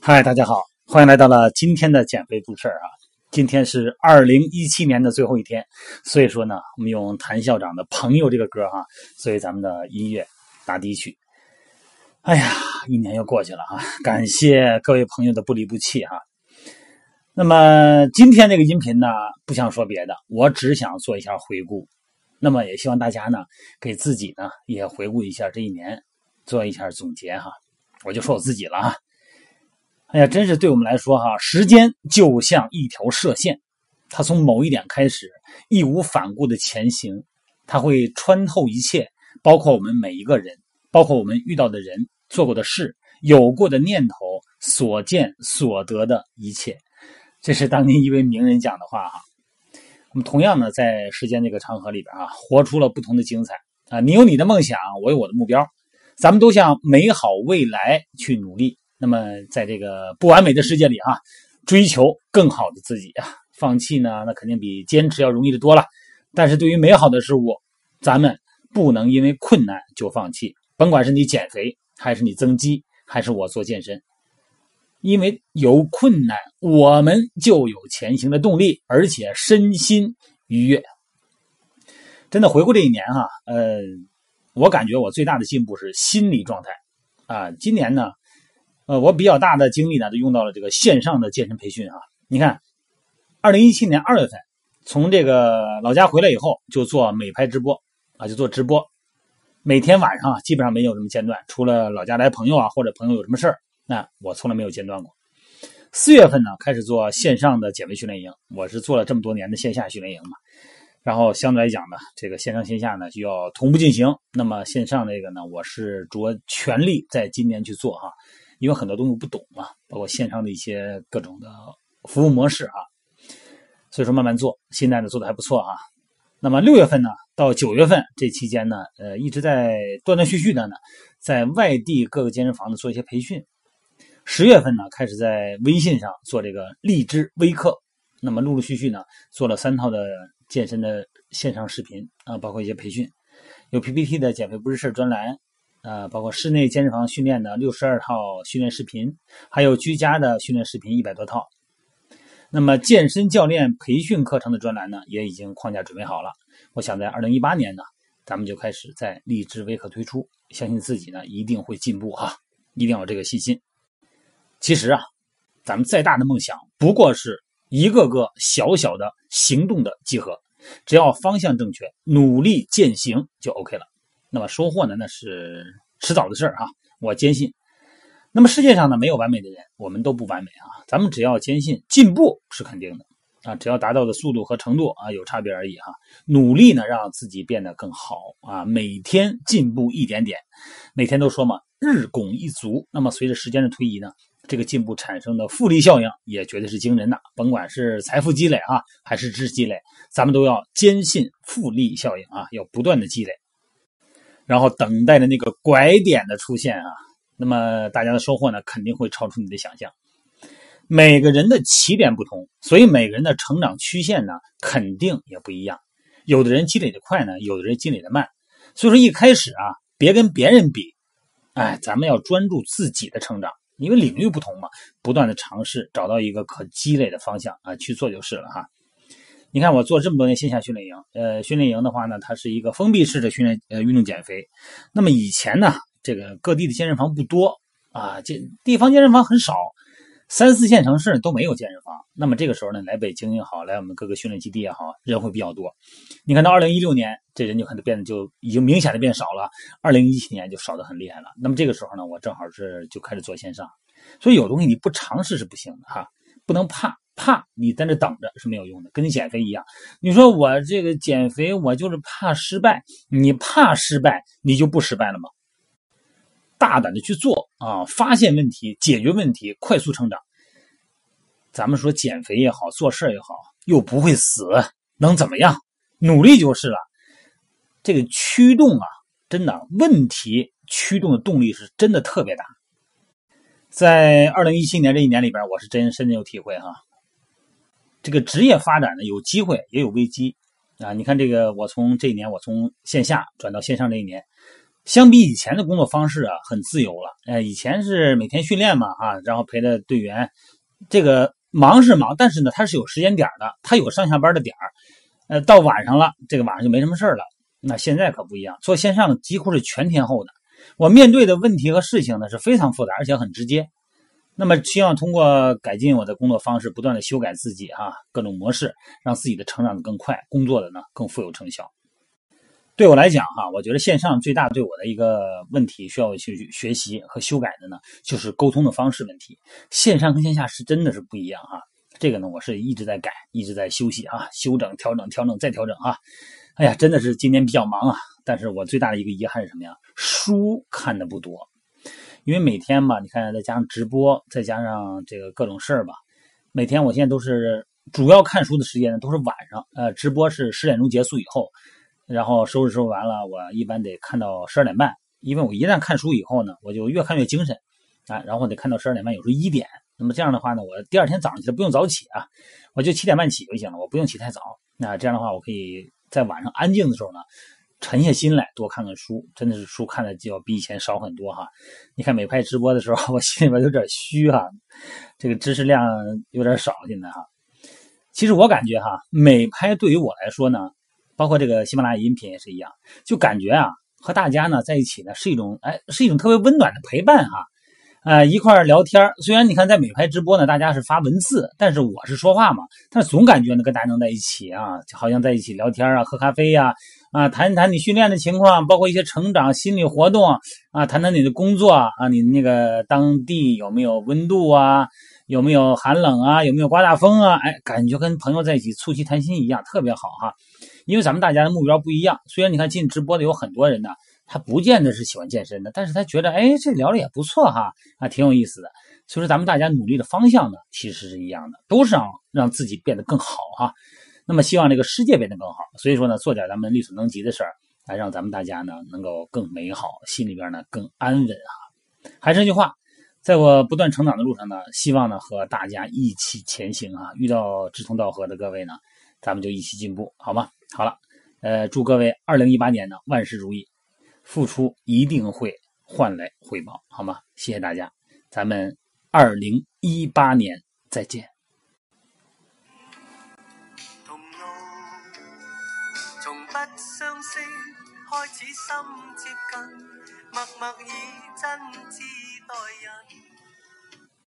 嗨，大家好，欢迎来到了今天的减肥故事啊！今天是二零一七年的最后一天，所以说呢，我们用谭校长的《朋友》这个歌哈，作为咱们的音乐打底曲。哎呀，一年又过去了啊！感谢各位朋友的不离不弃哈。那么今天这个音频呢，不想说别的，我只想做一下回顾。那么也希望大家呢，给自己呢也回顾一下这一年，做一下总结哈。我就说我自己了啊。哎呀，真是对我们来说哈，时间就像一条射线，它从某一点开始，义无反顾的前行，它会穿透一切，包括我们每一个人，包括我们遇到的人、做过的事、有过的念头、所见所得的一切。这是当年一位名人讲的话哈。我们同样呢，在时间这个长河里边啊，活出了不同的精彩啊。你有你的梦想，我有我的目标，咱们都向美好未来去努力。那么，在这个不完美的世界里哈，追求更好的自己啊，放弃呢，那肯定比坚持要容易的多了。但是对于美好的事物，咱们不能因为困难就放弃。甭管是你减肥，还是你增肌，还是我做健身。因为有困难，我们就有前行的动力，而且身心愉悦。真的回顾这一年哈，呃，我感觉我最大的进步是心理状态啊。今年呢，呃，我比较大的精力呢，都用到了这个线上的健身培训啊。你看，二零一七年二月份从这个老家回来以后，就做美拍直播啊，就做直播，每天晚上啊，基本上没有什么间断，除了老家来朋友啊，或者朋友有什么事儿。那我从来没有间断过。四月份呢，开始做线上的减肥训练营。我是做了这么多年的线下训练营嘛，然后相对来讲呢，这个线上线下呢就要同步进行。那么线上这个呢，我是着全力在今年去做哈，因为很多东西不懂嘛，包括线上的一些各种的服务模式啊，所以说慢慢做，现在呢做的还不错啊。那么六月份呢，到九月份这期间呢，呃，一直在断断续续的呢，在外地各个健身房呢做一些培训。十月份呢，开始在微信上做这个荔枝微课，那么陆陆续续呢，做了三套的健身的线上视频啊，包括一些培训，有 PPT 的减肥不是事儿专栏啊，包括室内健身房训练的六十二套训练视频，还有居家的训练视频一百多套。那么健身教练培训课程的专栏呢，也已经框架准备好了。我想在二零一八年呢，咱们就开始在荔枝微课推出，相信自己呢一定会进步哈，一定要有这个信心。其实啊，咱们再大的梦想，不过是一个个小小的行动的集合。只要方向正确，努力践行就 OK 了。那么收获呢，那是迟早的事儿哈。我坚信。那么世界上呢，没有完美的人，我们都不完美啊。咱们只要坚信进步是肯定的啊，只要达到的速度和程度啊有差别而已哈。努力呢，让自己变得更好啊，每天进步一点点。每天都说嘛，日拱一卒。那么随着时间的推移呢？这个进步产生的复利效应也绝对是惊人的，甭管是财富积累啊，还是知识积累，咱们都要坚信复利效应啊，要不断的积累，然后等待着那个拐点的出现啊，那么大家的收获呢，肯定会超出你的想象。每个人的起点不同，所以每个人的成长曲线呢，肯定也不一样。有的人积累的快呢，有的人积累的慢，所以说一开始啊，别跟别人比，哎，咱们要专注自己的成长。因为领域不同嘛，不断的尝试，找到一个可积累的方向啊，去做就是了哈。你看我做这么多年线下训练营，呃，训练营的话呢，它是一个封闭式的训练，呃，运动减肥。那么以前呢，这个各地的健身房不多啊，这地方健身房很少。三四线城市都没有健身房，那么这个时候呢，来北京也好，来我们各个训练基地也好，人会比较多。你看到二零一六年，这人就可能变得就已经明显的变少了，二零一七年就少的很厉害了。那么这个时候呢，我正好是就开始做线上，所以有东西你不尝试是不行的哈，不能怕，怕你在那等着是没有用的，跟你减肥一样。你说我这个减肥，我就是怕失败，你怕失败，你就不失败了吗？大胆的去做啊！发现问题，解决问题，快速成长。咱们说减肥也好，做事也好，又不会死，能怎么样？努力就是了。这个驱动啊，真的问题驱动的动力是真的特别大。在二零一七年这一年里边，我是真深深有体会哈。这个职业发展呢，有机会也有危机啊。你看这个，我从这一年，我从线下转到线上这一年。相比以前的工作方式啊，很自由了。哎，以前是每天训练嘛，啊，然后陪着队员，这个忙是忙，但是呢，他是有时间点的，他有上下班的点儿。呃，到晚上了，这个晚上就没什么事了。那现在可不一样，做线上几乎是全天候的。我面对的问题和事情呢是非常复杂，而且很直接。那么，希望通过改进我的工作方式，不断的修改自己啊，各种模式，让自己的成长的更快，工作的呢更富有成效。对我来讲哈，我觉得线上最大对我的一个问题需要去学习和修改的呢，就是沟通的方式问题。线上跟线下是真的是不一样哈。这个呢，我是一直在改，一直在休息啊，修整、调整、调整再调整啊。哎呀，真的是今年比较忙啊。但是我最大的一个遗憾是什么呀？书看的不多。因为每天吧，你看再加上直播，再加上这个各种事儿吧，每天我现在都是主要看书的时间呢，都是晚上。呃，直播是十点钟结束以后，然后收拾收拾完了，我一般得看到十二点半。因为我一旦看书以后呢，我就越看越精神啊，然后得看到十二点半，有时候一点。那么这样的话呢，我第二天早上起来不用早起啊，我就七点半起就行了，我不用起太早。那这样的话，我可以在晚上安静的时候呢。沉下心来多看看书，真的是书看的就要比以前少很多哈。你看美拍直播的时候，我心里边有点虚哈，这个知识量有点少现在哈。其实我感觉哈，美拍对于我来说呢，包括这个喜马拉雅音频也是一样，就感觉啊和大家呢在一起呢是一种哎是一种特别温暖的陪伴哈。呃，一块儿聊天虽然你看在美拍直播呢，大家是发文字，但是我是说话嘛，但是总感觉呢跟大家能在一起啊，就好像在一起聊天啊，喝咖啡呀，啊，谈一谈你训练的情况，包括一些成长、心理活动啊，谈谈你的工作啊，你那个当地有没有温度啊，有没有寒冷啊，有没有刮大风啊？哎，感觉跟朋友在一起促膝谈心一样，特别好哈。因为咱们大家的目标不一样，虽然你看进直播的有很多人呢。他不见得是喜欢健身的，但是他觉得，哎，这聊的也不错哈，啊，挺有意思的。所以说，咱们大家努力的方向呢，其实是一样的，都是让让自己变得更好哈。那么，希望这个世界变得更好。所以说呢，做点咱们力所能及的事儿，来让咱们大家呢能够更美好，心里边呢更安稳哈。还是那句话，在我不断成长的路上呢，希望呢和大家一起前行啊。遇到志同道合的各位呢，咱们就一起进步，好吗？好了，呃，祝各位二零一八年呢万事如意。付出一定会换来回报，好吗？谢谢大家，咱们二零一八年再见。不相识开始心接近，默默以真挚待人。